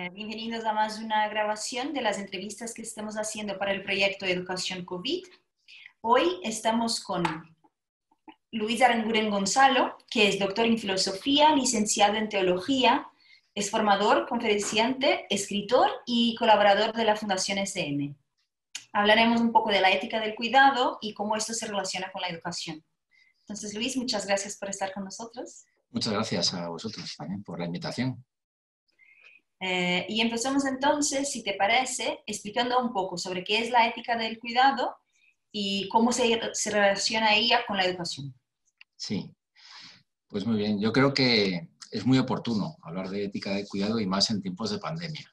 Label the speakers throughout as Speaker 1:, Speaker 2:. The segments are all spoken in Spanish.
Speaker 1: Eh, bienvenidos a más una grabación de las entrevistas que estamos haciendo para el proyecto Educación COVID. Hoy estamos con Luis Aranguren Gonzalo, que es doctor en filosofía, licenciado en teología, es formador, conferenciante, escritor y colaborador de la Fundación SM. Hablaremos un poco de la ética del cuidado y cómo esto se relaciona con la educación. Entonces, Luis, muchas gracias por estar con nosotros.
Speaker 2: Muchas gracias a vosotros también por la invitación.
Speaker 1: Eh, y empezamos entonces, si te parece, explicando un poco sobre qué es la ética del cuidado y cómo se, se relaciona ella con la educación.
Speaker 2: Sí, pues muy bien. Yo creo que es muy oportuno hablar de ética del cuidado y más en tiempos de pandemia,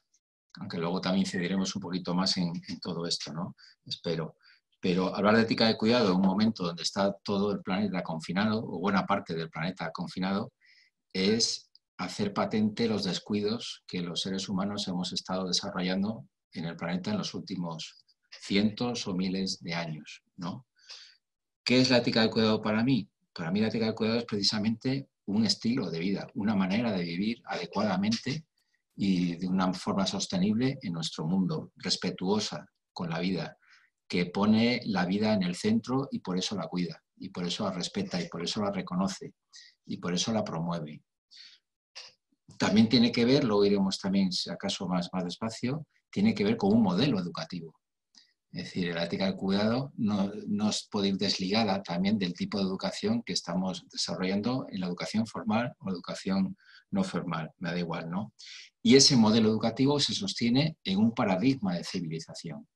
Speaker 2: aunque luego también incidiremos un poquito más en, en todo esto, ¿no? Espero. Pero hablar de ética de cuidado en un momento donde está todo el planeta confinado, o buena parte del planeta confinado, es hacer patente los descuidos que los seres humanos hemos estado desarrollando en el planeta en los últimos cientos o miles de años. ¿no? ¿Qué es la ética del cuidado para mí? Para mí la ética del cuidado es precisamente un estilo de vida, una manera de vivir adecuadamente y de una forma sostenible en nuestro mundo, respetuosa con la vida, que pone la vida en el centro y por eso la cuida, y por eso la respeta, y por eso la reconoce, y por eso la promueve. También tiene que ver, lo iremos también, si acaso más, más despacio, tiene que ver con un modelo educativo. Es decir, la ética del cuidado no, no puede ir desligada también del tipo de educación que estamos desarrollando en la educación formal o educación no formal, me da igual, ¿no? Y ese modelo educativo se sostiene en un paradigma de civilización.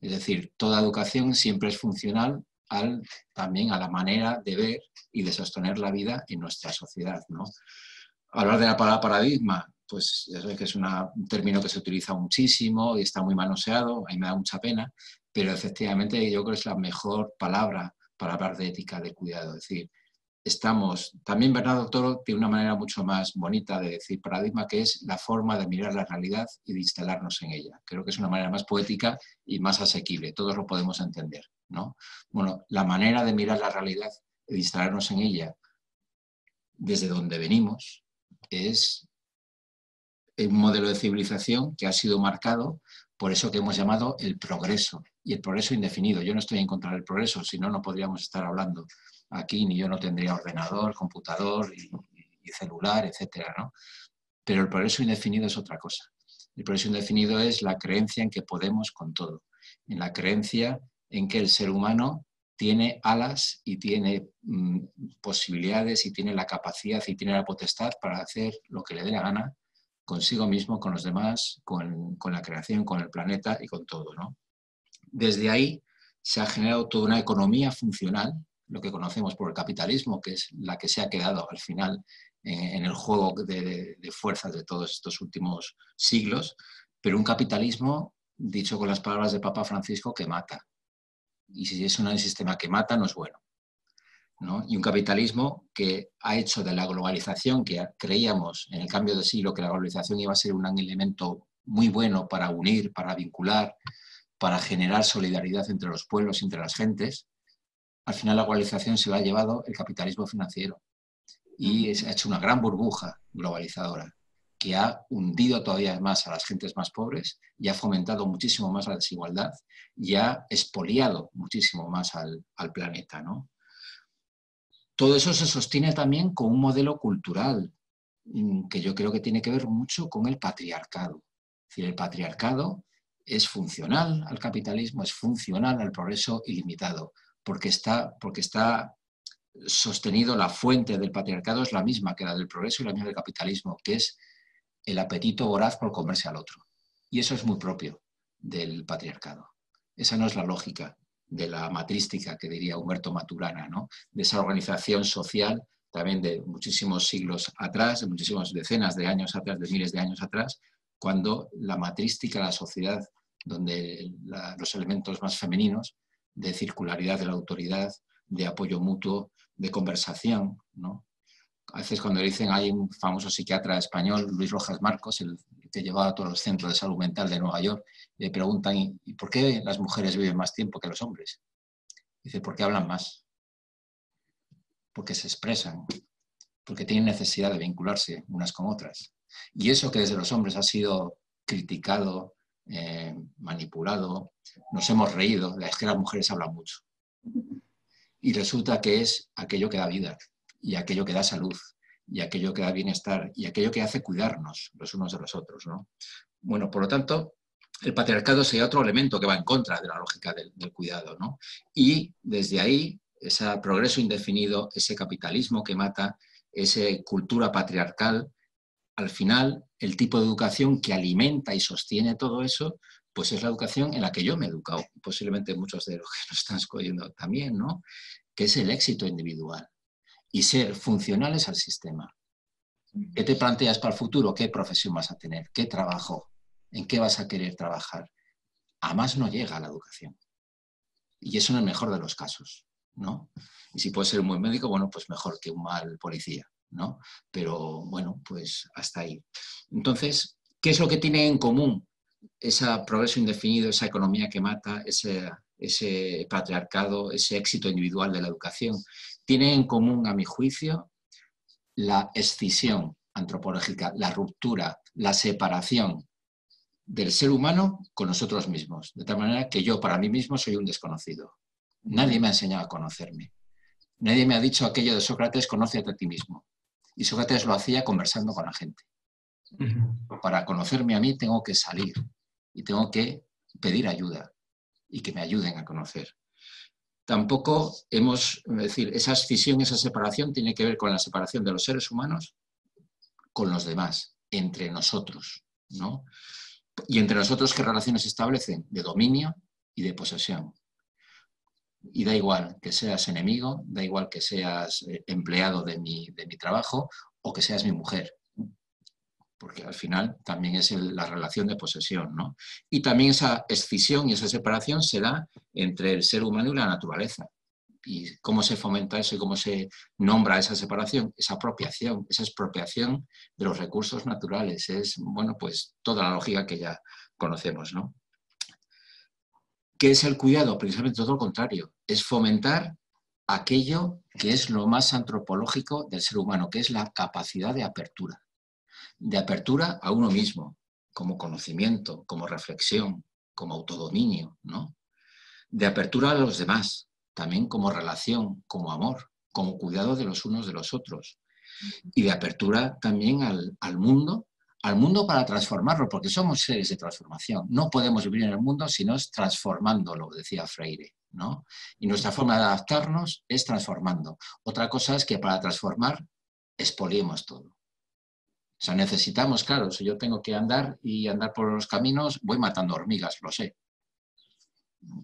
Speaker 2: Es decir, toda educación siempre es funcional al, también a la manera de ver y de sostener la vida en nuestra sociedad, ¿no? Hablar de la palabra paradigma, pues ya sabes que es un término que se utiliza muchísimo y está muy manoseado, a mí me da mucha pena, pero efectivamente yo creo que es la mejor palabra para hablar de ética de cuidado. Es decir, estamos, también Bernardo Toro tiene una manera mucho más bonita de decir paradigma, que es la forma de mirar la realidad y de instalarnos en ella. Creo que es una manera más poética y más asequible, todos lo podemos entender. ¿no? Bueno, la manera de mirar la realidad y de instalarnos en ella desde donde venimos, es un modelo de civilización que ha sido marcado por eso que hemos llamado el progreso, y el progreso indefinido. Yo no estoy en contra del progreso, si no, no podríamos estar hablando aquí, ni yo no tendría ordenador, computador y, celular, etcétera, ¿no? Pero el progreso indefinido es otra cosa. El progreso indefinido es la creencia en que podemos con todo, en la creencia en que el ser humano tiene alas y tiene mm, posibilidades y tiene la capacidad y tiene la potestad para hacer lo que le dé la gana consigo mismo, con los demás, con, la creación, con el planeta y con todo. ¿no? Desde ahí se ha generado toda una economía funcional, lo que conocemos por el capitalismo, que es la que se ha quedado al final en, el juego de fuerzas de todos estos últimos siglos, pero un capitalismo, dicho con las palabras de Papa Francisco, que mata, y si es un sistema que mata, no es bueno. ¿no? Y un capitalismo que ha hecho de la globalización, que creíamos en el cambio de siglo que la globalización iba a ser un elemento muy bueno para unir, para vincular, para generar solidaridad entre los pueblos, entre las gentes, al final la globalización se lo ha llevado el capitalismo financiero y ha hecho una gran burbuja globalizadora que ha hundido todavía más a las gentes más pobres y ha fomentado muchísimo más la desigualdad y ha expoliado muchísimo más al, planeta. ¿no? Todo eso se sostiene también con un modelo cultural mm, que yo creo que tiene que ver mucho con el patriarcado. Es decir, el patriarcado es funcional al capitalismo, es funcional al progreso ilimitado, porque está, porque está sostenido, la fuente del patriarcado es la misma que la del progreso y la misma del capitalismo, que es el apetito voraz por comerse al otro. Y eso es muy propio del patriarcado. Esa no es la lógica de la matrística que diría Humberto Maturana, ¿no? de esa organización social también de muchísimos siglos atrás, de muchísimas decenas de años atrás, de miles de años atrás, cuando la matrística, la sociedad, donde los elementos más femeninos de circularidad de la autoridad, de apoyo mutuo, de conversación, ¿no? A veces cuando dicen hay un famoso psiquiatra español, Luis Rojas Marcos, el que llevaba a todos los centros de salud mental de Nueva York, le preguntan, ¿y por qué las mujeres viven más tiempo que los hombres? Dice, porque hablan más, porque se expresan, porque tienen necesidad de vincularse unas con otras. Y eso que desde los hombres ha sido criticado, eh, manipulado, nos hemos reído, es que las mujeres hablan mucho. Y resulta que es aquello que da vida y aquello que da salud y aquello que da bienestar y aquello que hace cuidarnos los unos de los otros. ¿no? Bueno, por lo tanto, el patriarcado sería otro elemento que va en contra de la lógica del, cuidado. ¿no? Y desde ahí, ese progreso indefinido, ese capitalismo que mata, esa cultura patriarcal, al final, el tipo de educación que alimenta y sostiene todo eso, pues es la educación en la que yo me he educado, posiblemente muchos de los que nos están escogiendo también, ¿no? Que es el éxito individual y ser funcionales al sistema. ¿Qué te planteas para el futuro? ¿Qué profesión vas a tener? ¿Qué trabajo? ¿En qué vas a querer trabajar? A más no llega la educación. Y eso en el mejor de los casos, ¿no? Y si puede ser un buen médico, bueno, pues mejor que un mal policía, ¿no? Pero bueno, pues hasta ahí. Entonces, ¿qué es lo que tiene en común ese progreso indefinido, esa economía que mata, ese, ese patriarcado, ese éxito individual de la educación? Tiene en común, a mi juicio, la escisión antropológica, la ruptura, la separación del ser humano con nosotros mismos, de tal manera que yo para mí mismo soy un desconocido. Nadie me ha enseñado a conocerme. Nadie me ha dicho aquello de Sócrates, conócete a ti mismo. Y Sócrates lo hacía conversando con la gente. Para conocerme a mí tengo que salir y tengo que pedir ayuda y que me ayuden a conocer. Tampoco hemos, es decir, esa escisión, esa separación tiene que ver con la separación de los seres humanos con los demás, entre nosotros, ¿no? Y entre nosotros, ¿qué relaciones establecen? De dominio y de posesión. Y da igual que seas enemigo, da igual que seas eh, empleado de mi, de mi trabajo o que seas mi mujer, porque al final también es la relación de posesión, ¿no? Y también esa escisión y esa separación se da entre el ser humano y la naturaleza. ¿Y cómo se fomenta eso y cómo se nombra esa separación? Esa apropiación, esa expropiación de los recursos naturales. Es, bueno, pues toda la lógica que ya conocemos, ¿no? ¿Qué es el cuidado? Precisamente todo lo contrario. Es fomentar aquello que es lo más antropológico del ser humano, que es la capacidad de apertura. De apertura a uno mismo, como conocimiento, como reflexión, como autodominio, ¿no? De apertura a los demás, también como relación, como amor, como cuidado de los unos de los otros. Y de apertura también al, al mundo al mundo para transformarlo, porque somos seres de transformación. No podemos vivir en el mundo si no es transformándolo, decía Freire. ¿no? Y nuestra forma de adaptarnos es transformando. Otra cosa es que para transformar expoliemos todo. O sea, necesitamos, claro, si yo tengo que andar y andar por los caminos, voy matando hormigas, lo sé.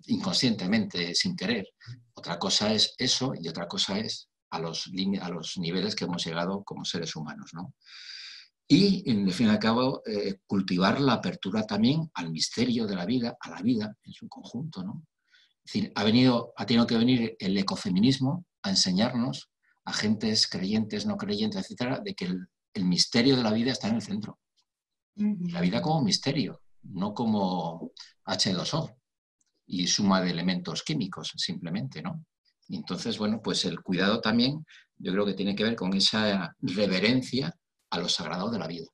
Speaker 2: Inconscientemente, sin querer. Otra cosa es eso y otra cosa es a los, a los niveles que hemos llegado como seres humanos, ¿no? y, en fin y al cabo, eh, cultivar la apertura también al misterio de la vida, a la vida en su conjunto. ¿no? Es decir, ha, venido, ha tenido que venir el ecofeminismo a enseñarnos a gentes creyentes, no creyentes, etcétera, de que el, misterio de la vida está en el centro. La vida como misterio, no como H2O y suma de elementos químicos, simplemente, ¿no? entonces, bueno, pues el cuidado también, yo creo que tiene que ver con esa reverencia a lo sagrado de la vida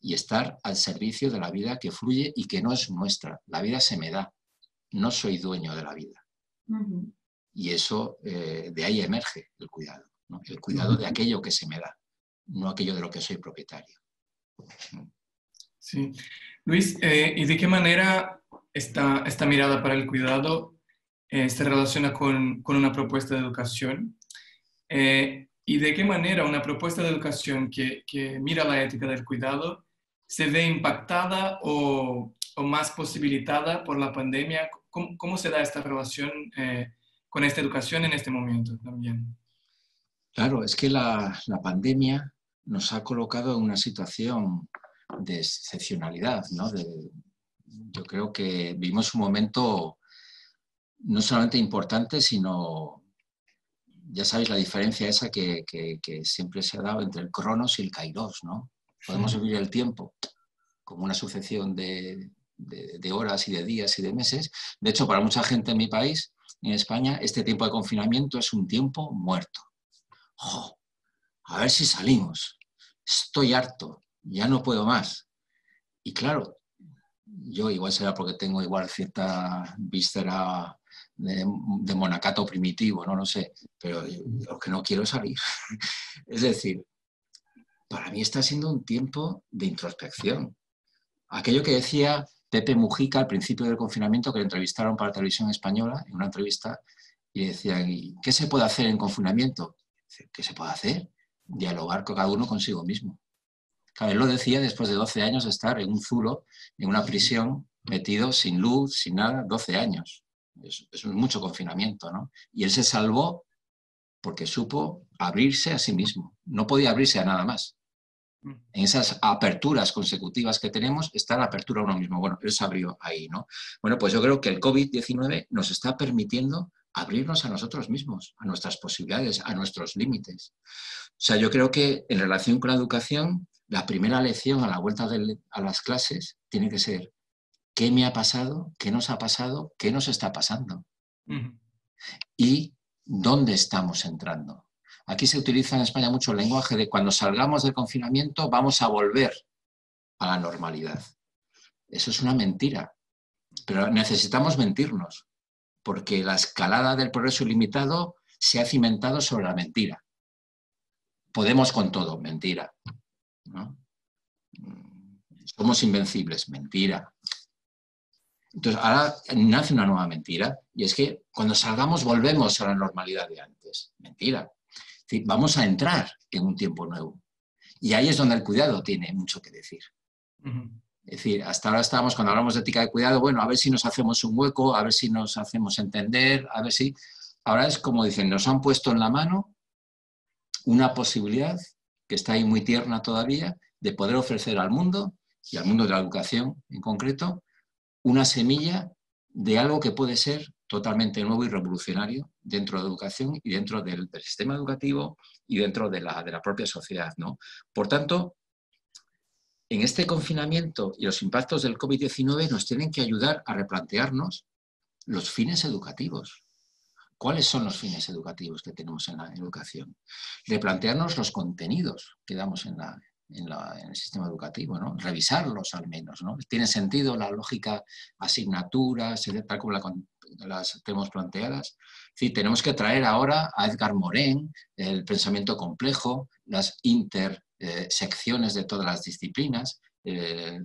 Speaker 2: y estar al servicio de la vida que fluye y que no es nuestra. La vida se me da, no soy dueño de la vida. Y eso, eh, de ahí emerge el cuidado, el cuidado de aquello que se me da, no aquello de lo que soy propietario.
Speaker 3: Sí. Luis, eh, ¿y de qué manera esta, esta mirada para el cuidado eh, se relaciona con, con, una propuesta de educación? y de qué manera una propuesta de educación que, que mira la ética del cuidado se ve impactada o, o más posibilitada por la pandemia. ¿Cómo, cómo se da esta relación eh, con esta educación en este momento también?
Speaker 2: Claro, es que la, la pandemia nos ha colocado en una situación de excepcionalidad, ¿no? De, yo creo que vivimos un momento no solamente importante, sino ya sabéis la diferencia esa que, siempre se ha dado entre el cronos y el kairos, ¿no? Podemos vivir el tiempo como una sucesión de, horas y de días y de meses. De hecho, para mucha gente en mi país, en España, este tiempo de confinamiento es un tiempo muerto. a ver si salimos. Estoy harto, ya no puedo más. Y claro, yo igual será porque tengo igual cierta víscera de, monacato primitivo, no lo sé, pero lo que no quiero es salir. es decir, para mí está siendo un tiempo de introspección. Aquello que decía Pepe Mujica al principio del confinamiento, que le entrevistaron para televisión española, en una entrevista, y decían, ¿qué se puede hacer en confinamiento? ¿Qué se puede hacer? Dialogar con cada uno consigo mismo. Cada lo decía después de 12 años de estar en un zulo, en una prisión, metido sin luz, sin nada, 12 años. Es, es mucho confinamiento, ¿no? Y él se salvó porque supo abrirse a sí mismo. No podía abrirse a nada más. En esas aperturas consecutivas que tenemos está la apertura a uno mismo. Bueno, él se abrió ahí, ¿no? Bueno, pues yo creo que el COVID-19 nos está permitiendo abrirnos a nosotros mismos, a nuestras posibilidades, a nuestros límites. O sea, yo creo que en relación con la educación, la primera lección a la vuelta a las clases tiene que ser qué me ha pasado, qué nos ha pasado, qué nos está pasando y dónde estamos entrando. Aquí se utiliza en España mucho el lenguaje de cuando salgamos del confinamiento vamos a volver a la normalidad. Eso es una mentira, pero necesitamos mentirnos, porque la escalada del progreso ilimitado se ha cimentado sobre la mentira. Podemos con todo, mentira. Somos invencibles, mentira. Entonces, ahora nace una nueva mentira, y es que cuando salgamos volvemos a la normalidad de antes. Mentira vamos a entrar en un tiempo nuevo. Y ahí es donde el cuidado tiene mucho que decir. Es decir, hasta ahora estábamos, cuando hablamos de ética de cuidado, bueno, a ver si nos hacemos un hueco, a ver si nos hacemos entender, a ver si... Ahora es como dicen, nos han puesto en la mano una posibilidad que está ahí muy tierna todavía, de poder ofrecer al mundo, y al mundo de la educación en concreto, una semilla de algo que puede ser totalmente nuevo y revolucionario dentro de educación y dentro del, sistema educativo y dentro de la, de la propia sociedad. ¿no? Por tanto, en este confinamiento y los impactos del COVID-19 nos tienen que ayudar a replantearnos los fines educativos. ¿Cuáles son los fines educativos que tenemos en la educación? Replantearnos los contenidos que damos en, el sistema educativo, ¿no? revisarlos al menos. ¿no? ¿Tiene sentido la lógica asignaturas, tal como las tenemos planteadas? Sí, tenemos que traer ahora a Edgar Morin el pensamiento complejo, las intersecciones de todas las disciplinas, eh,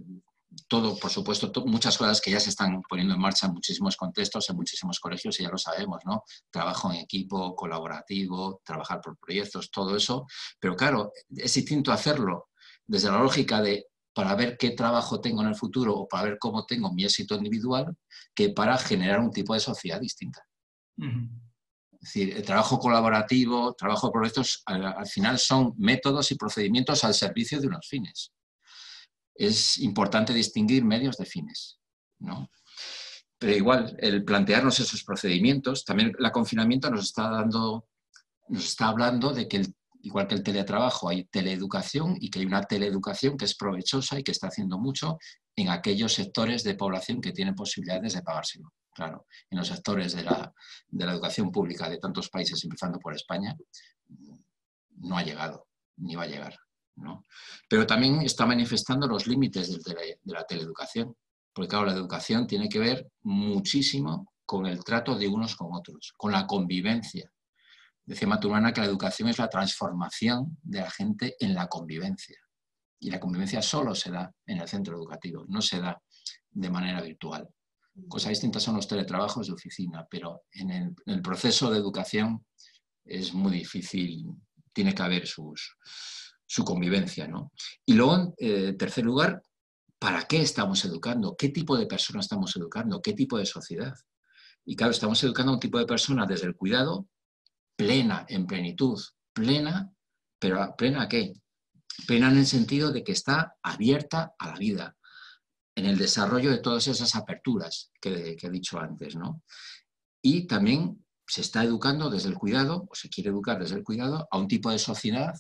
Speaker 2: todo, por supuesto, muchas cosas que ya se están poniendo en marcha en muchísimos contextos, en muchísimos colegios, y ya lo sabemos, ¿no? Trabajo en equipo, colaborativo, trabajar por proyectos, todo eso. Pero claro, es distinto hacerlo desde la lógica de para ver qué trabajo tengo en el futuro o para ver cómo tengo mi éxito individual, que para generar un tipo de sociedad distinta. Es decir, el trabajo colaborativo, trabajo por proyectos, al, final son métodos y procedimientos al servicio de unos fines. Es importante distinguir medios de fines, ¿no? Pero igual, el plantearnos esos procedimientos, también el confinamiento nos está dando, nos está hablando de que igual que el teletrabajo, hay teleeducación y que hay una teleeducación que es provechosa y que está haciendo mucho en aquellos sectores de población que tienen posibilidades de pagárselo. Claro, en los sectores de la, educación pública de tantos países, empezando por España, no ha llegado, ni va a llegar. Pero también está manifestando los límites de la teleeducación, porque claro, la educación tiene que ver muchísimo con el trato de unos con otros, con la convivencia, Decía Maturana que la educación es la transformación de la gente en la convivencia. Y la convivencia solo se da en el centro educativo, no se da de manera virtual. Cosas distintas son los teletrabajos de oficina, pero en el, proceso de educación es muy difícil, tiene que haber su convivencia. ¿no? Y luego, en eh, tercer lugar, ¿para qué estamos educando? ¿Qué tipo de personas estamos educando? ¿Qué tipo de sociedad? Y claro, estamos educando a un tipo de personas desde el cuidado plena, en plenitud, plena, pero ¿plena qué? Plena en el sentido de que está abierta a la vida, en el desarrollo de todas esas aperturas que, he dicho antes, ¿no? Y también se está educando desde el cuidado, o se quiere educar desde el cuidado, a un tipo de sociedad,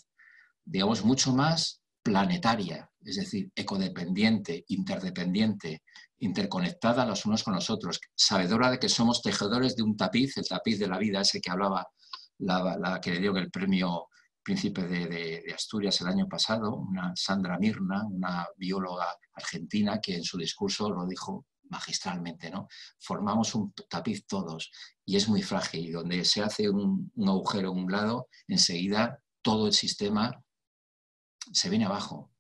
Speaker 2: digamos, mucho más planetaria, es decir, ecodependiente, interdependiente, interconectada los unos con los otros, sabedora de que somos tejedores de un tapiz, el tapiz de la vida, ese que hablaba la, que le dio el premio príncipe de, Asturias el año pasado, una Sandra Mirna, una bióloga argentina, que en su discurso lo dijo magistralmente, ¿no? Formamos un tapiz todos y es muy frágil donde se hace un, un agujero a un lado, enseguida todo el sistema se viene abajo.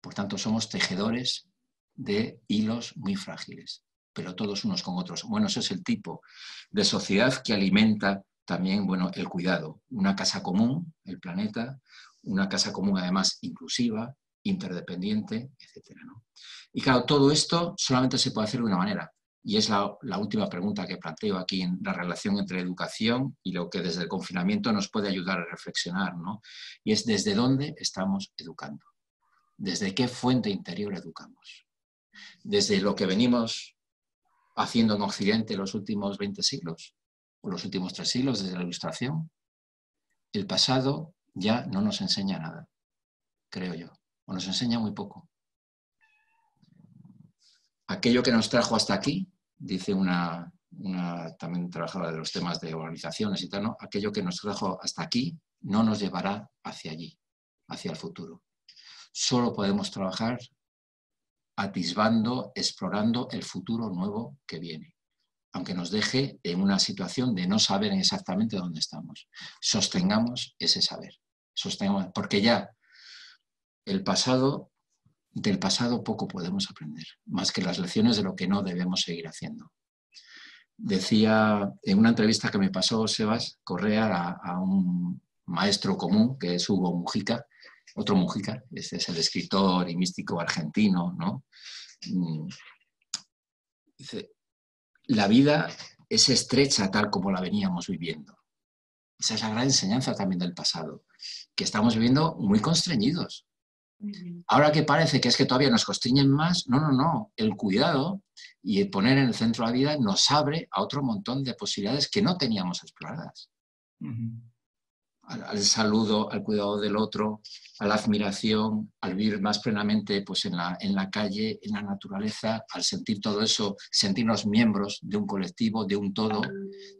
Speaker 2: Por tanto, somos tejedores de hilos muy frágiles, pero todos unos con otros. Bueno, ese es el tipo de sociedad que alimenta también bueno, el cuidado. Una casa común, el planeta, una casa común además inclusiva, interdependiente, etc. Y claro, todo esto solamente se puede hacer de una manera. Y es la, última pregunta que planteo aquí en la relación entre educación y lo que desde el confinamiento nos puede ayudar a reflexionar. ¿no? Y es desde dónde estamos educando. ¿Desde qué fuente interior educamos? Desde lo que venimos haciendo en Occidente los últimos 20 siglos, los últimos tres siglos desde la Ilustración, el pasado ya no nos enseña nada, creo yo, o nos enseña muy poco. Aquello que nos trajo hasta aquí, dice una, también trabajadora de los temas de organizaciones y tal, ¿no? aquello que nos trajo hasta aquí no nos llevará hacia allí, hacia el futuro. Solo podemos trabajar atisbando, explorando el futuro nuevo que viene aunque nos deje en una situación de no saber exactamente dónde estamos. Sostengamos ese saber, sostengamos, porque ya el pasado, del pasado poco podemos aprender, más que las lecciones de lo que no debemos seguir haciendo. Decía en una entrevista que me pasó Sebas Correa a, un maestro común, que es Hugo Mujica, otro Mujica, este es el escritor y místico argentino, ¿no? Mm. Dice, la vida es estrecha tal como la veníamos viviendo. Esa es la gran enseñanza también del pasado, que estamos viviendo muy constreñidos. Ahora que parece que es que todavía nos constriñen más, no, no, no. El cuidado y el poner en el centro la vida nos abre a otro montón de posibilidades que no teníamos exploradas al, saludo, al cuidado del otro, a la admiración, al vivir más plenamente pues, en, la, en la calle, en la naturaleza, al sentir todo eso, sentirnos miembros de un colectivo, de un todo,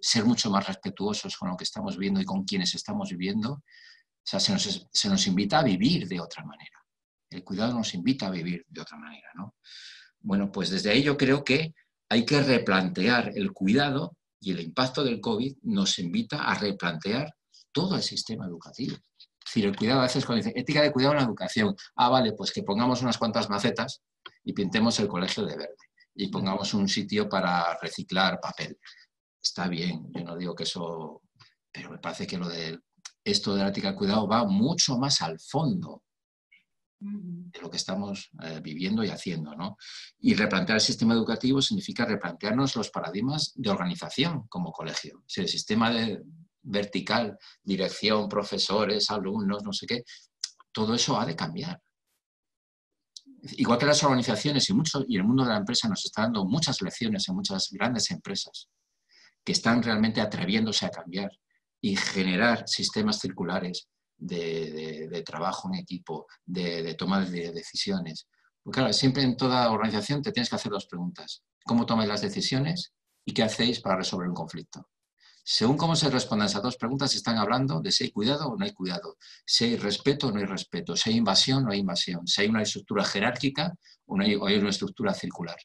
Speaker 2: ser mucho más respetuosos con lo que estamos viendo y con quienes estamos viviendo. O sea, se nos, se nos invita a vivir de otra manera. El cuidado nos invita a vivir de otra manera, ¿no? Bueno, pues desde ahí yo creo que hay que replantear el cuidado y el impacto del COVID nos invita a replantear todo el sistema educativo. Es decir, el cuidado a veces cuando ética de cuidado en la educación, ah, vale, pues que pongamos unas cuantas macetas y pintemos el colegio de verde y pongamos un sitio para reciclar papel. Está bien, yo no digo que eso, pero me parece que lo de esto de la ética del cuidado va mucho más al fondo de lo que estamos eh, viviendo y haciendo. ¿no? Y replantear el sistema educativo significa replantearnos los paradigmas de organización como colegio. Si el sistema de, vertical, dirección, profesores, alumnos, no sé qué, todo eso ha de cambiar. Igual que las organizaciones y, mucho, y el mundo de la empresa nos está dando muchas lecciones en muchas grandes empresas que están realmente atreviéndose a cambiar y generar sistemas circulares de, trabajo en equipo, de, de toma de decisiones. Porque claro, siempre en toda organización te tienes que hacer dos preguntas. ¿Cómo tomáis las decisiones y qué hacéis para resolver un conflicto? Según cómo se respondan esas dos preguntas, están hablando de si hay cuidado o no hay cuidado, si hay respeto o no hay respeto, si hay invasión o no hay invasión, si hay una estructura jerárquica o, no hay, una estructura circular.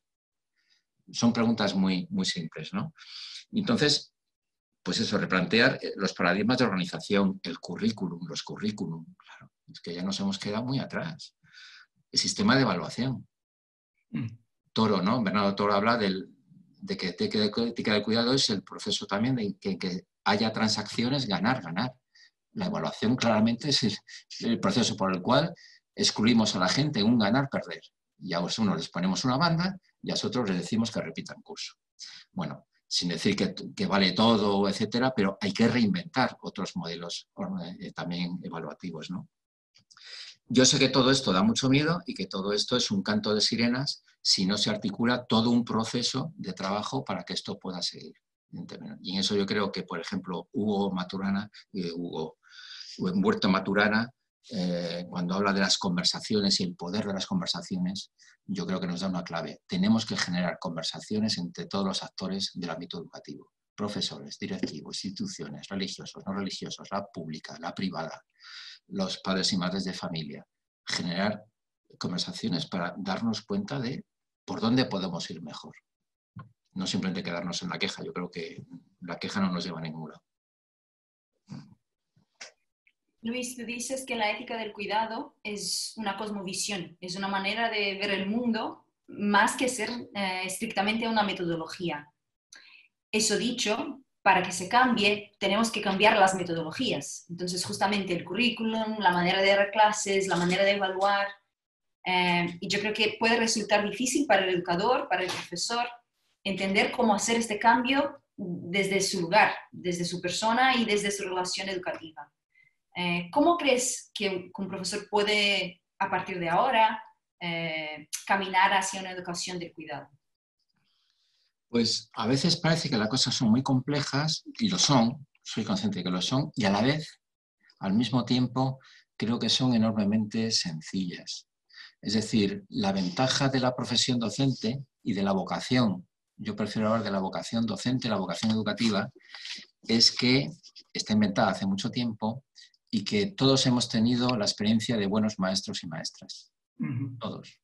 Speaker 2: Son preguntas muy, muy simples, ¿no? Entonces, pues eso, replantear eh, los paradigmas de organización, el currículum, los currículum, claro, es que ya nos hemos quedado muy atrás. El sistema de evaluación. Mm. Toro, ¿no? Bernardo Toro habla del, de que ética de cuidado es el proceso también de que, haya transacciones, ganar, ganar. La evaluación claramente es el, proceso por el cual excluimos a la gente en un ganar, perder. Y a uno les ponemos una banda y a otros les decimos que repitan curso. Bueno, sin decir que, vale todo, etcétera, pero hay que reinventar otros modelos eh, también evaluativos, ¿no? Yo sé que todo esto da mucho miedo y que todo esto es un canto de sirenas si no se articula todo un proceso de trabajo para que esto pueda seguir. Y en eso yo creo que, por ejemplo, Hugo Maturana, eh, Hugo, Huerto Maturana, eh, cuando habla de las conversaciones y el poder de las conversaciones, yo creo que nos da una clave. Tenemos que generar conversaciones entre todos los actores del ámbito educativo, profesores, directivos, instituciones, religiosos, no religiosos, la pública, la privada, los padres y madres de familia. Generar conversaciones para darnos cuenta de por dónde podemos ir mejor. No simplemente quedarnos en la queja. Yo creo que la queja no nos lleva a ningún lado.
Speaker 1: Luis, tú dices que la ética del cuidado es una cosmovisión, es una manera de ver el mundo más que ser eh, estrictamente una metodología. Eso dicho, para que se cambie, tenemos que cambiar las metodologías. Entonces, justamente el currículum, la manera de dar clases, la manera de evaluar. Eh, y yo creo que puede resultar difícil para el educador, para el profesor, entender cómo hacer este cambio desde su lugar, desde su persona y desde su relación educativa. Eh, ¿Cómo crees que un profesor puede, a partir de ahora, eh, caminar hacia una educación del cuidado?
Speaker 2: Pues a veces parece que las cosas son muy complejas, y lo son, soy consciente de que lo son, y a la vez, al mismo tiempo, creo que son enormemente sencillas. Es decir, la ventaja de la profesión docente y de la vocación, yo prefiero hablar de la vocación docente, la vocación educativa, es que está inventada hace mucho tiempo y que todos hemos tenido la experiencia de buenos maestros y maestras. Todos.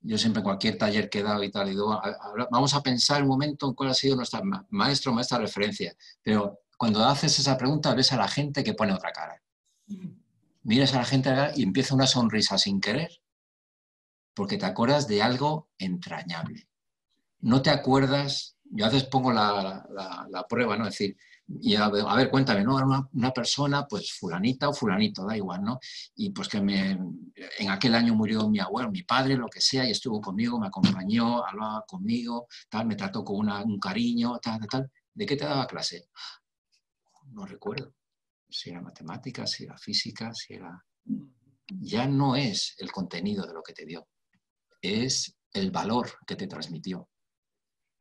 Speaker 2: Yo siempre en cualquier taller que he dado y tal, digo, vamos a pensar un momento en cuál ha sido nuestra maestro o maestra referencia. Pero cuando haces esa pregunta ves a la gente que pone otra cara. Miras a la gente y empieza una sonrisa sin querer, porque te acuerdas de algo entrañable. No te acuerdas, yo a veces pongo la, la prueba, ¿no? Es decir, a, ver, cuéntame, ¿no? Una, una, persona, pues fulanita o fulanito, da igual, ¿no? Y pues que me, en aquel año murió mi abuelo, mi padre, lo que sea, y estuvo conmigo, me acompañó, hablaba conmigo, tal, me trató con un cariño, tal, tal, tal. ¿De qué te daba clase? No recuerdo. Si era matemáticas, si era física, si era... Ya no es el contenido de lo que te dio, es el valor que te transmitió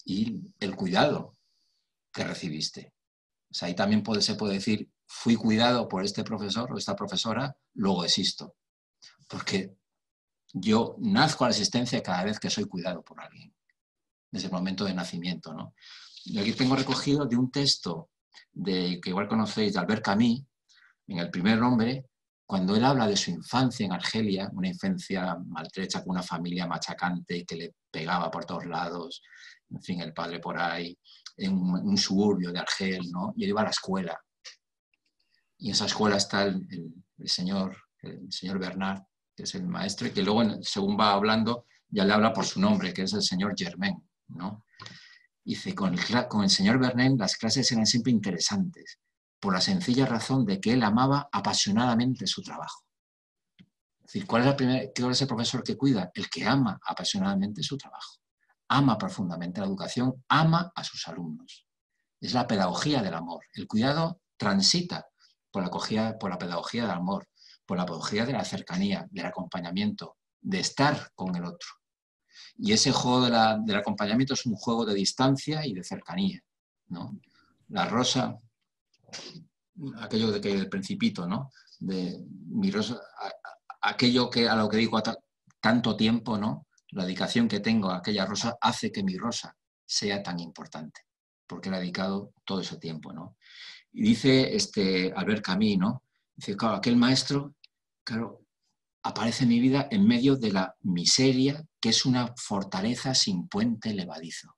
Speaker 2: y el cuidado que recibiste. O sea, ahí también puede, se puede decir, fui cuidado por este profesor o esta profesora, luego existo. Porque yo nazco a la existencia cada vez que soy cuidado por alguien, desde el momento de nacimiento. ¿no? Y aquí tengo recogido de un texto de, que igual conocéis, de Albert Camus, en el primer nombre, cuando él habla de su infancia en Argelia, una infancia maltrecha con una familia machacante que le pegaba por todos lados, en fin, el padre por ahí, en un, suburbio de Argel, ¿no? Yo iba a la escuela. Y en esa escuela está el, señor, el señor Bernard, que es el maestro, y que luego, según va hablando, ya le habla por su nombre, que es el señor Germain, ¿no? Dice, con el, con el señor Bernard las clases eran siempre interesantes, por la sencilla razón de que él amaba apasionadamente su trabajo. Es ¿cuál es, el ¿cuál es el profesor que cuida? El que ama apasionadamente su trabajo ama profundamente la educación, ama a sus alumnos. Es la pedagogía del amor. El cuidado transita por la, por la pedagogía del amor, por la pedagogía de la cercanía, del acompañamiento, de estar con el otro. Y ese juego del acompañamiento es un juego de distancia y de cercanía. ¿no? La rosa, aquello de que el principito, ¿no? De mi rosa, aquello que a lo que digo tanto tiempo, ¿no? la dedicación que tengo a aquella rosa hace que mi rosa sea tan importante, porque le he dedicado todo ese tiempo, ¿no? Y dice este Albert Camus, ¿no? Dice, claro, aquel maestro, claro, aparece en mi vida en medio de la miseria, que es una fortaleza sin puente levadizo.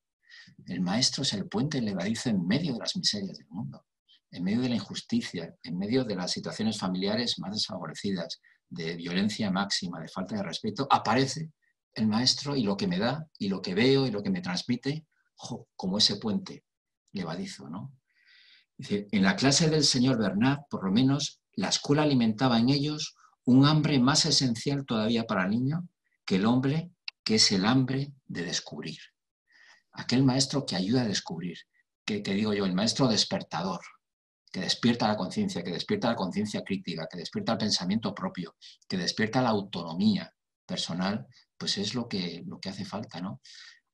Speaker 2: El maestro es el puente levadizo en medio de las miserias del mundo, en medio de la injusticia, en medio de las situaciones familiares más desfavorecidas, de violencia máxima, de falta de respeto, aparece el maestro y lo que me da y lo que veo y lo que me transmite, como ese puente levadizo, ¿no? en la clase del señor Bernard, por lo menos, la escuela alimentaba en ellos un hambre más esencial todavía para el niño que el hombre, que es el hambre de descubrir. Aquel maestro que ayuda a descubrir, que, que digo yo, el maestro despertador, que despierta la conciencia, que despierta la conciencia crítica, que despierta el pensamiento propio, que despierta la autonomía personal pues es lo que, lo que hace falta, ¿no?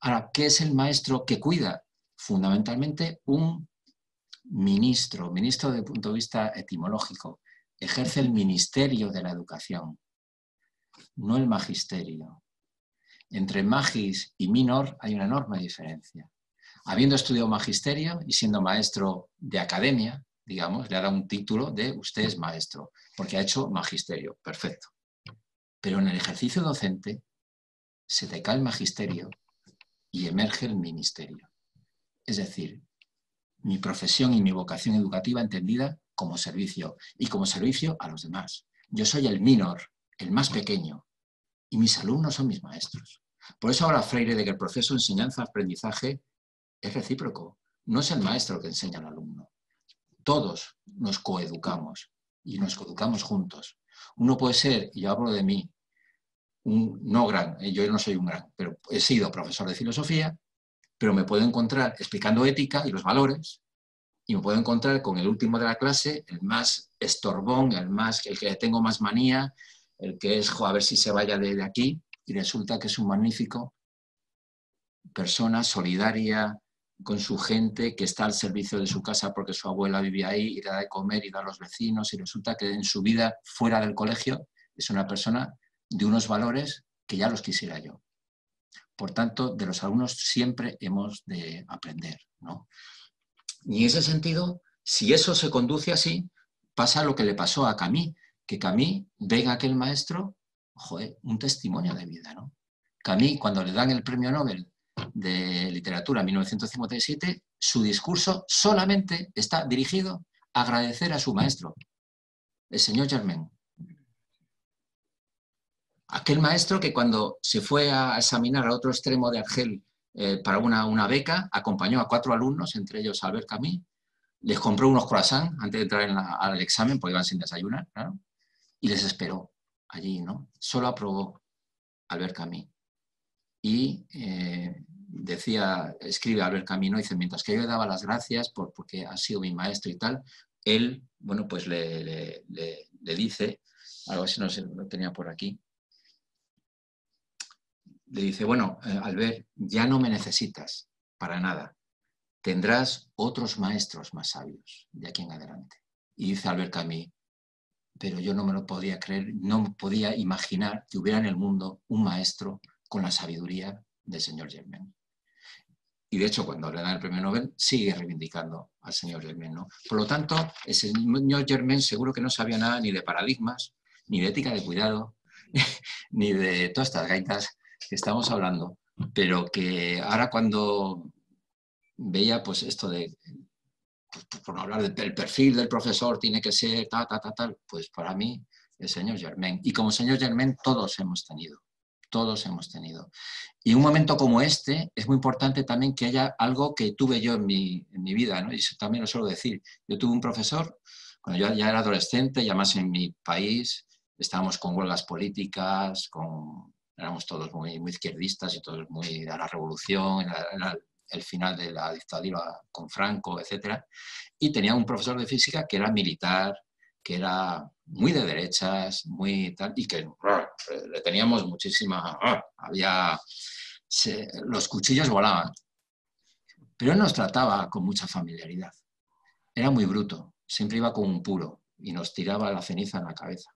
Speaker 2: Ahora, ¿qué es el maestro que cuida? Fundamentalmente un ministro, ministro desde el punto de vista etimológico, ejerce el ministerio de la educación, no el magisterio. Entre magis y minor hay una enorme diferencia. Habiendo estudiado magisterio y siendo maestro de academia, digamos, le ha dado un título de usted es maestro, porque ha hecho magisterio, perfecto. Pero en el ejercicio docente se te cae el magisterio y emerge el ministerio. Es decir, mi profesión y mi vocación educativa entendida como servicio y como servicio a los demás. Yo soy el minor, el más pequeño, y mis alumnos son mis maestros. Por eso habla Freire de que el proceso de enseñanza-aprendizaje es recíproco. No es el maestro que enseña al alumno. Todos nos coeducamos y nos coeducamos juntos. Uno puede ser, y yo hablo de mí, un no gran, eh, yo no soy un gran, pero he sido profesor de filosofía, pero me puedo encontrar explicando ética y los valores, y me puedo encontrar con el último de la clase, el más estorbón, el, más, el que tengo más manía, el que es, a ver si se vaya de, aquí, y resulta que es un magnífico persona solidaria con su gente, que está al servicio de su casa porque su abuela vivía ahí, y da de comer y da a los vecinos, y resulta que en su vida fuera del colegio es una persona de unos valores que ya los quisiera yo. Por tanto, de los alumnos siempre hemos de aprender. ¿no? Y en ese sentido, si eso se conduce así, pasa lo que le pasó a Camille, que Camille ve a aquel maestro, joder, un testimonio de vida. ¿no? Camille, cuando le dan el premio Nobel de Literatura en 1957, su discurso solamente está dirigido a agradecer a su maestro, el señor Germain. Aquel maestro que cuando se fue a examinar al otro extremo de Argel eh, para una, beca, acompañó a cuatro alumnos, entre ellos Albert Camus, les compró unos croissants antes de entrar al examen, porque iban sin desayunar, y les esperó allí, ¿no? Solo aprobó Albert Camus. Y eh, decía, escribe Albert Camus, ¿no? dice, mientras que yo le daba las gracias por, porque ha sido mi maestro y tal, él, bueno, pues le, le dice, algo así no sé, lo tenía por aquí, le dice, bueno, eh, Albert, ya no me necesitas para nada. Tendrás otros maestros más sabios de aquí en adelante. Y dice Albert Camus, pero yo no me lo podía creer, no podía imaginar que hubiera en el mundo un maestro con la sabiduría del señor Germain. Y de hecho, cuando le dan el premio Nobel, sigue reivindicando al señor Germain. Por lo tanto, el señor Germain seguro que no sabía nada ni de paradigmas, ni de ética de cuidado, ni de todas estas gaitas que estamos hablando, pero que ahora cuando veía pues esto de, pues, por no hablar del perfil del profesor, tiene que ser tal, tal, tal, tal, pues para mí el señor Germain. Y como señor Germain todos hemos tenido, todos hemos tenido. Y un momento como este es muy importante también que haya algo que tuve yo en mi, vida, y eso también lo suelo decir. Yo tuve un profesor, cuando yo ya era adolescente, ya más en mi país, estábamos con huelgas políticas, con éramos todos muy, muy izquierdistas y todos muy a la revolución, era, el final de la dictadura con Franco, etc. Y tenía un profesor de física que era militar, que era muy de derechas, muy tal, y que le teníamos muchísima... había... los cuchillos volaban. Pero él nos trataba con mucha familiaridad. Era muy bruto, siempre iba con un puro y nos tiraba la ceniza en la cabeza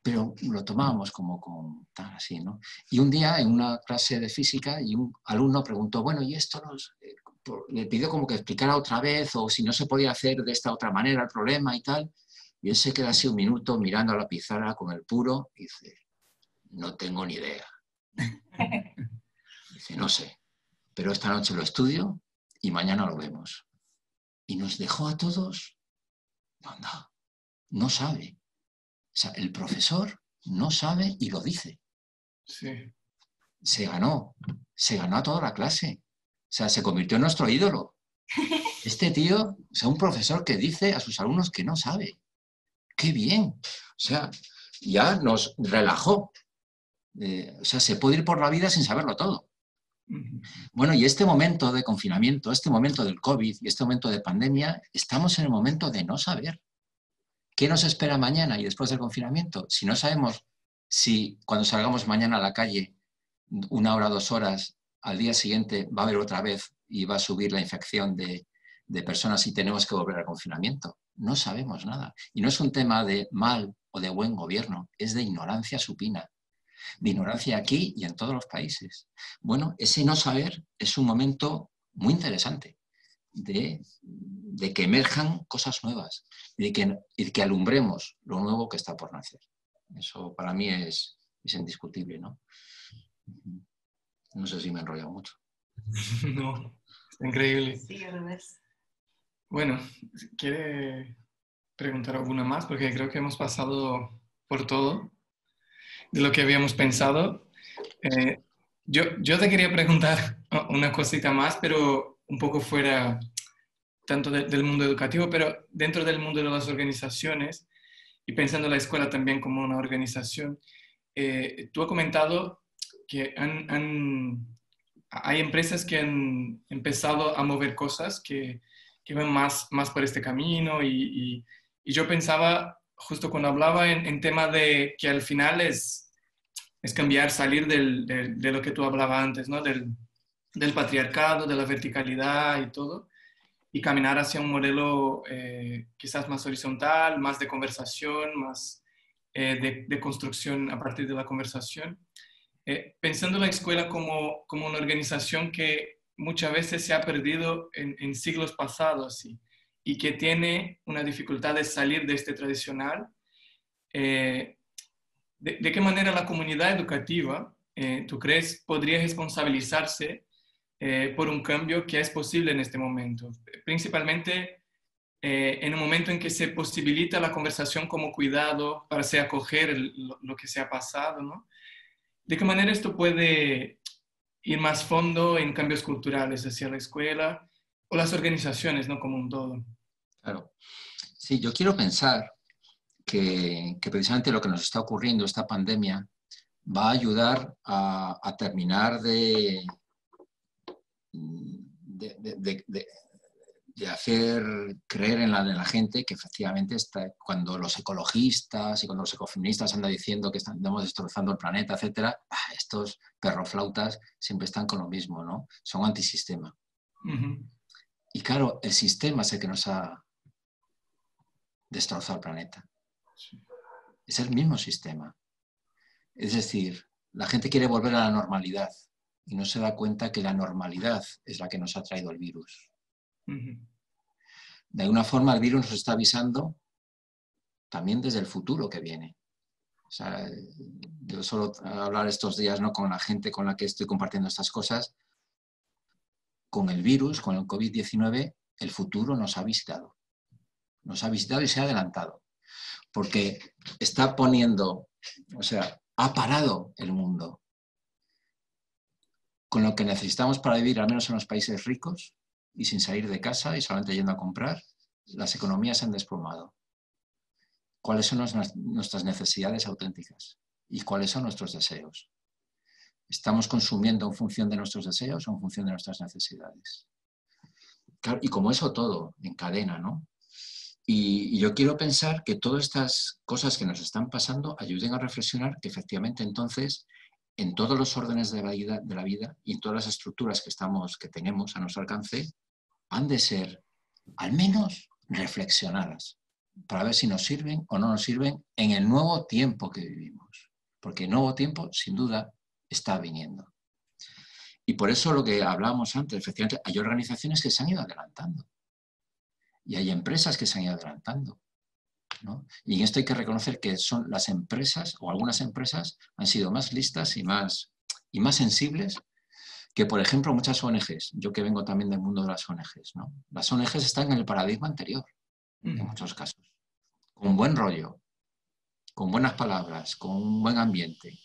Speaker 2: pero lo tomábamos como, como tal, así, ¿no? Y un día en una clase de física y un alumno preguntó, bueno, ¿y esto nos, eh, le pidió como que explicara otra vez o si no se podía hacer de esta otra manera el problema y tal. Y él se queda así un minuto mirando a la pizarra con el puro y dice, no tengo ni idea. dice, no sé, pero esta noche lo estudio y mañana lo vemos. Y nos dejó a todos, no, no, no sabe. O sea, el profesor no sabe y lo dice.
Speaker 3: Sí.
Speaker 2: Se ganó, se ganó a toda la clase. O sea, se convirtió en nuestro ídolo. Este tío, o sea, un profesor que dice a sus alumnos que no sabe. ¡Qué bien! O sea, ya nos relajó. Eh, o sea, se puede ir por la vida sin saberlo todo. Bueno, y este momento de confinamiento, este momento del COVID y este momento de pandemia, estamos en el momento de no saber. ¿Qué nos espera mañana y después del confinamiento? Si no sabemos si cuando salgamos mañana a la calle, una hora, dos horas, al día siguiente va a haber otra vez y va a subir la infección de, personas y tenemos que volver al confinamiento. No sabemos nada. Y no es un tema de mal o de buen gobierno, es de ignorancia supina, de ignorancia aquí y en todos los países. Bueno, ese no saber es un momento muy interesante de, que emerjan cosas nuevas y de, que, y que alumbremos lo nuevo que está por nacer. Eso para mí es, es indiscutible, ¿no? No sé si me he enrollado mucho.
Speaker 3: no, increíble.
Speaker 1: Sí,
Speaker 3: Bueno, ¿quiere preguntar alguna más? Porque creo que hemos pasado por todo de lo que habíamos pensado. Eh, yo, yo te quería preguntar una cosita más, pero un poco fuera tanto del mundo educativo, pero dentro del mundo de las organizaciones y pensando la escuela también como una organización. Eh, tú has comentado que hay empresas que han empezado a mover cosas que, que van más, más por este camino y, y, yo pensaba, justo cuando hablaba en, en, tema de que al final es, es cambiar, salir del, de lo que tú hablabas antes, ¿no? Del, del, patriarcado, de la verticalidad y todo, y caminar hacia un modelo eh, quizás más horizontal, más de conversación, más eh, de, construcción a partir de la conversación. Eh, pensando la escuela como, como, una organización que muchas veces se ha perdido en, siglos pasados y que tiene una dificultad de salir de este tradicional, de, qué manera la comunidad educativa, tú crees, podría responsabilizarse por un cambio que es posible en este momento? Principalmente eh, en un momento en que se posibilita la conversación como cuidado para se acoger lo, que se ha pasado, ¿no? ¿De qué manera esto puede ir más fondo en cambios culturales hacia la escuela o las organizaciones, ¿no? Como un todo.
Speaker 2: Claro. Sí, yo quiero pensar que, precisamente lo que nos está ocurriendo, esta pandemia, va a ayudar a, terminar de, de, de hacer creer en la, la gente que efectivamente está, cuando los ecologistas y cuando los ecofeministas andan diciendo que estamos destrozando el planeta, etcétera, estos perroflautas siempre están con lo mismo, ¿no? Son antisistema. Y claro, el sistema es el que nos ha destrozado el planeta. Es el mismo sistema. Es decir, la gente quiere volver a la normalidad y no se da cuenta que la normalidad es la que nos ha traído el virus. De alguna forma el virus nos está avisando también desde el futuro que viene. O sea, yo solo hablar estos días ¿no? con la gente con la que estoy compartiendo estas cosas, con el virus, con el COVID-19, el futuro nos ha visitado. Nos ha visitado y se ha adelantado. Porque está poniendo, o sea, ha parado el mundo. Con lo que necesitamos para vivir, al menos en los países ricos, y sin salir de casa y solamente yendo a comprar, las economías se han desplomado. ¿Cuáles son nuestras necesidades auténticas? ¿Y cuáles son nuestros deseos? ¿Estamos consumiendo en función de nuestros deseos o en función de nuestras necesidades? y como eso todo, en cadena, ¿no? Y, y, yo quiero pensar que todas estas cosas que nos están pasando ayuden a reflexionar que efectivamente entonces en todos los órdenes de la vida, de la vida y en todas las estructuras que, estamos, que tenemos a nuestro alcance, han de ser al menos reflexionadas para ver si nos sirven o no nos sirven en el nuevo tiempo que vivimos. Porque el nuevo tiempo, sin duda, está viniendo. Y por eso lo que hablábamos antes, efectivamente, hay organizaciones que se han ido adelantando. Y hay empresas que se han ido adelantando. Y en esto hay que reconocer que son las empresas, o algunas empresas, han sido más listas y más, y más sensibles que, por ejemplo, muchas ONGs, yo que vengo también del mundo de las ONGs, ¿no? las ONGs están en el paradigma anterior, en muchos casos, con buen rollo, con buenas palabras, con un buen ambiente,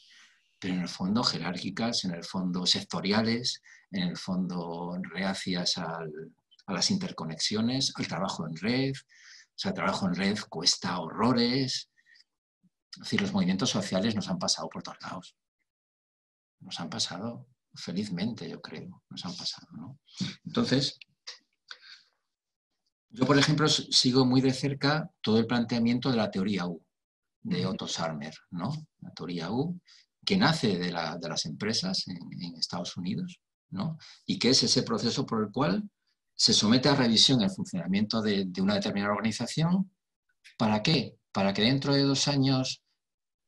Speaker 2: pero en el fondo jerárquicas, en el fondo sectoriales, en el fondo reacias a las interconexiones, al trabajo en red. O sea, el trabajo en red cuesta horrores. Es decir, los movimientos sociales nos han pasado por todos lados. Nos han pasado felizmente, yo creo, nos han pasado. ¿no? Entonces, yo, por ejemplo, sigo muy de cerca todo el planteamiento de la teoría U, de Otto Sarmer, ¿no? La teoría U, que nace de, las empresas en, Estados Unidos, ¿no? Y que es ese proceso por el cual se somete a revisión el funcionamiento de, de una determinada organización. ¿Para qué? Para que dentro de dos años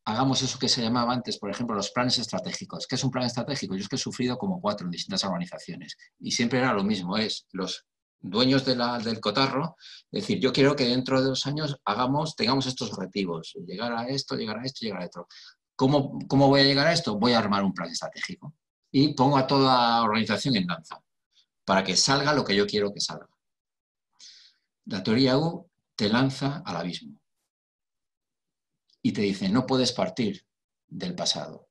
Speaker 2: hagamos eso que se llamaba antes, por ejemplo, los planes estratégicos. ¿Qué es un plan estratégico? Yo es que he sufrido como cuatro en distintas organizaciones y siempre era lo mismo, es los dueños del cotarro, decir, yo quiero que dentro de dos años hagamos, tengamos estos objetivos, llegar a esto, llegar a esto, llegar a esto. ¿Cómo, ¿Cómo voy a llegar a esto? Voy a armar un plan estratégico y pongo a toda organización en danza para que salga lo que yo quiero que salga. La teoría U te lanza al abismo y te dice, no puedes partir del pasado,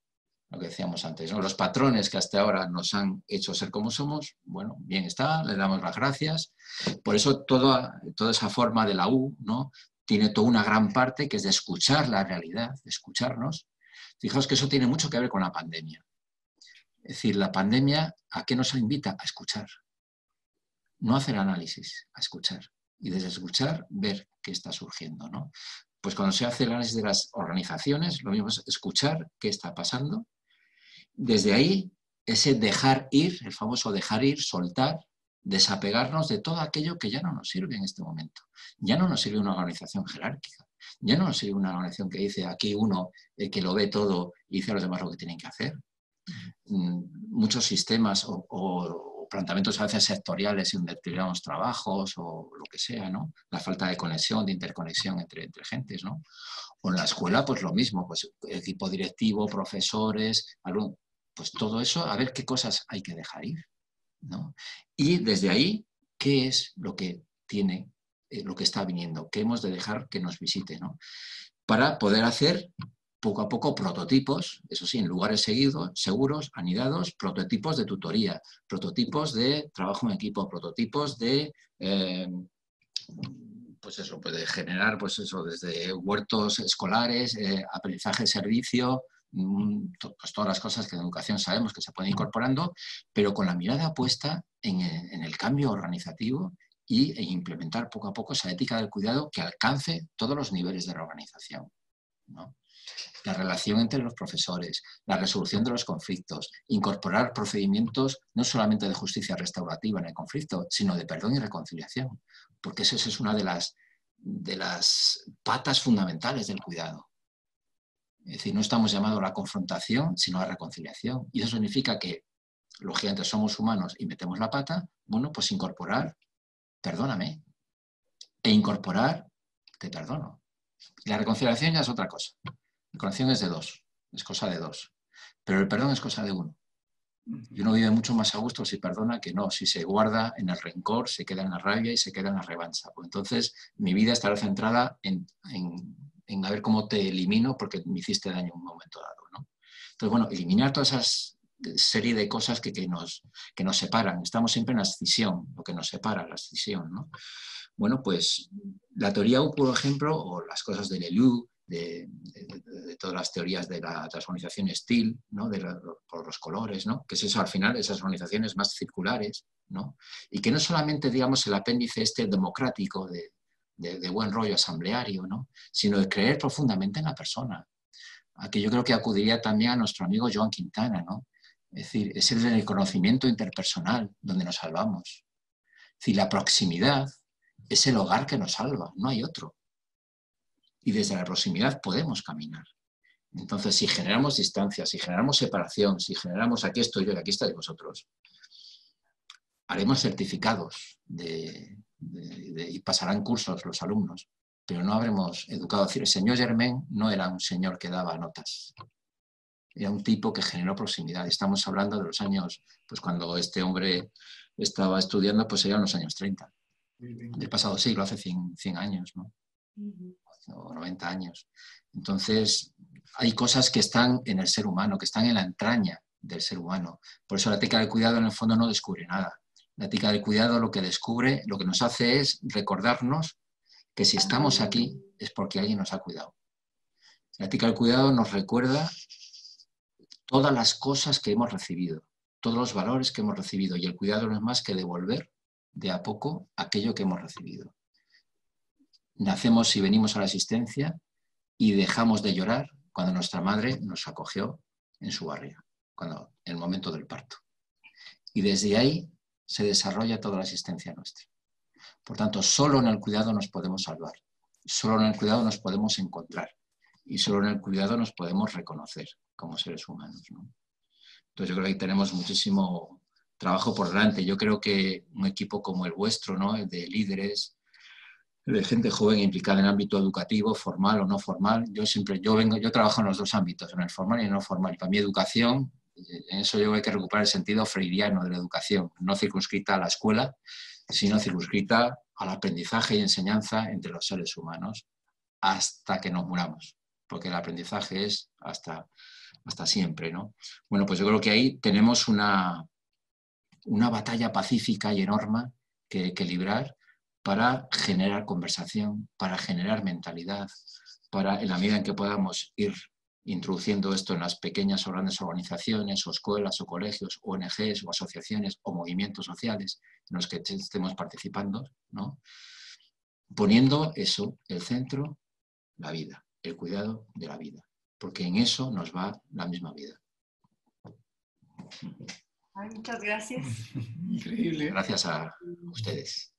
Speaker 2: lo que decíamos antes, los patrones que hasta ahora nos han hecho ser como somos, bueno, bien está, le damos las gracias. Por eso toda, toda esa forma de la U ¿no? tiene toda una gran parte que es de escuchar la realidad, de escucharnos. Fijaos que eso tiene mucho que ver con la pandemia. Es decir, la pandemia, ¿a qué nos invita? A escuchar. No hacer análisis, a escuchar. Y desde escuchar, ver qué está surgiendo. ¿no? Pues cuando se hace el análisis de las organizaciones, lo mismo es escuchar qué está pasando desde ahí, ese dejar ir, el famoso dejar ir, soltar, desapegarnos de todo aquello que ya no nos sirve en este momento. Ya no nos sirve una organización jerárquica, ya no nos sirve una organización que dice aquí uno el que lo ve todo y dice a los demás lo que tienen que hacer. Mm, muchos sistemas o, planteamientos a veces sectoriales en tiramos trabajos o lo que sea, ¿no? La falta de conexión, de interconexión entre, entre gentes, ¿no? O en la escuela, pues lo mismo, pues equipo directivo, profesores, alumnos pues todo eso, a ver qué cosas hay que dejar ir. ¿no? Y desde ahí, ¿qué es lo que tiene, eh, lo que está viniendo? ¿Qué hemos de dejar que nos visite? ¿no? Para poder hacer poco a poco prototipos, eso sí, en lugares seguidos, seguros, anidados, prototipos de tutoría, prototipos de trabajo en equipo, prototipos de... Eh, pues eso, puede generar, pues eso, desde huertos escolares, eh, aprendizaje servicio, Mm, pues todas las cosas que en educación sabemos que se pueden incorporando, pero con la mirada puesta en, el cambio organizativo y, e implementar poco a poco esa ética del cuidado que alcance todos los niveles de la organización. La relación entre los profesores, la resolución de los conflictos, incorporar procedimientos no solamente de justicia restaurativa en el conflicto, sino de perdón y reconciliación, porque esa es una de las, de las patas fundamentales del cuidado. Es decir, no estamos llamados a la confrontación, sino a la reconciliación. Y eso significa que, lógicamente, somos humanos y metemos la pata, bueno, pues incorporar, perdóname, e incorporar, te perdono. La reconciliación ya es otra cosa. La reconciliación es de dos, es cosa de dos. Pero el perdón es cosa de uno. Y uno vive mucho más a gusto si perdona que no, si se guarda en el rencor, se queda en la rabia y se queda en la revancha. Pues entonces mi vida estará centrada en en a ver cómo te elimino porque me hiciste daño en un momento dado. ¿no? Entonces, bueno, eliminar todas esas serie de cosas que, que, nos, que nos separan. Estamos siempre en la escisión, lo que nos separa, la escisión. ¿no? Bueno, pues la teoría U, por ejemplo, o las cosas de Lelou, de, todas las teorías de la transformación STIL, ¿no? de por los colores, ¿no? que es eso al final, esas organizaciones más circulares, ¿no? y que no solamente, digamos, el apéndice este democrático de, de, buen rollo asambleario, ¿no? sino de creer profundamente en la persona. Aquí yo creo que acudiría también a nuestro amigo Joan Quintana, ¿no? Es decir, es el conocimiento interpersonal donde nos salvamos. Es la proximidad es el hogar que nos salva, no hay otro. Y desde la proximidad podemos caminar. Entonces, si generamos distancia, si generamos separación, si generamos aquí estoy yo y aquí estáis vosotros, haremos certificados de, y pasarán cursos los alumnos, pero no habremos educado. decir, el señor Germain no era un señor que daba notas, era un tipo que generó proximidad. Estamos hablando de los años, pues cuando este hombre estaba estudiando, pues eran los años 30, del pasado siglo, hace 100, 100 años, ¿no? O 90 años. Entonces, hay cosas que están en el ser humano, que están en la entraña del ser humano. Por eso la ética del cuidado en el fondo no descubre nada. La ética del cuidado lo que descubre, lo que nos hace es recordarnos que si estamos aquí es porque alguien nos ha cuidado. La ética del cuidado nos recuerda todas las cosas que hemos recibido, todos los valores que hemos recibido y el cuidado no es más que devolver de a poco aquello que hemos recibido. Nacemos y venimos a la existencia y dejamos de llorar cuando nuestra madre nos acogió en su barriga, cuando en el momento del parto. Y desde ahí se desarrolla toda la existencia nuestra. Por tanto, solo en el cuidado nos podemos salvar, solo en el cuidado nos podemos encontrar y solo en el cuidado nos podemos reconocer como seres humanos. Entonces yo creo que ahí tenemos muchísimo, trabajo por delante. Yo creo que un equipo como el vuestro, ¿no? de líderes, de gente joven implicada en el ámbito educativo, formal o no formal. Yo siempre, yo vengo, yo trabajo en los dos ámbitos, en el formal y en el no formal. Y para mi educación, en eso yo hay que recuperar el sentido freiriano de la educación, no circunscrita a la escuela, sino circunscrita al aprendizaje y enseñanza entre los seres humanos hasta que nos muramos, porque el aprendizaje es hasta, hasta siempre, ¿no? Bueno, pues yo creo que ahí tenemos una, una batalla pacífica y enorme que, que librar para generar conversación, para generar mentalidad, para, en la medida en que podamos ir introduciendo esto en las pequeñas o grandes organizaciones, o escuelas, o colegios, ONGs, o asociaciones, o movimientos sociales en los que estemos participando, ¿no? poniendo eso, el centro, la vida, el cuidado de la vida, porque en eso nos va la misma vida.
Speaker 1: muchas gracias.
Speaker 3: Increíble.
Speaker 2: Gracias a ustedes.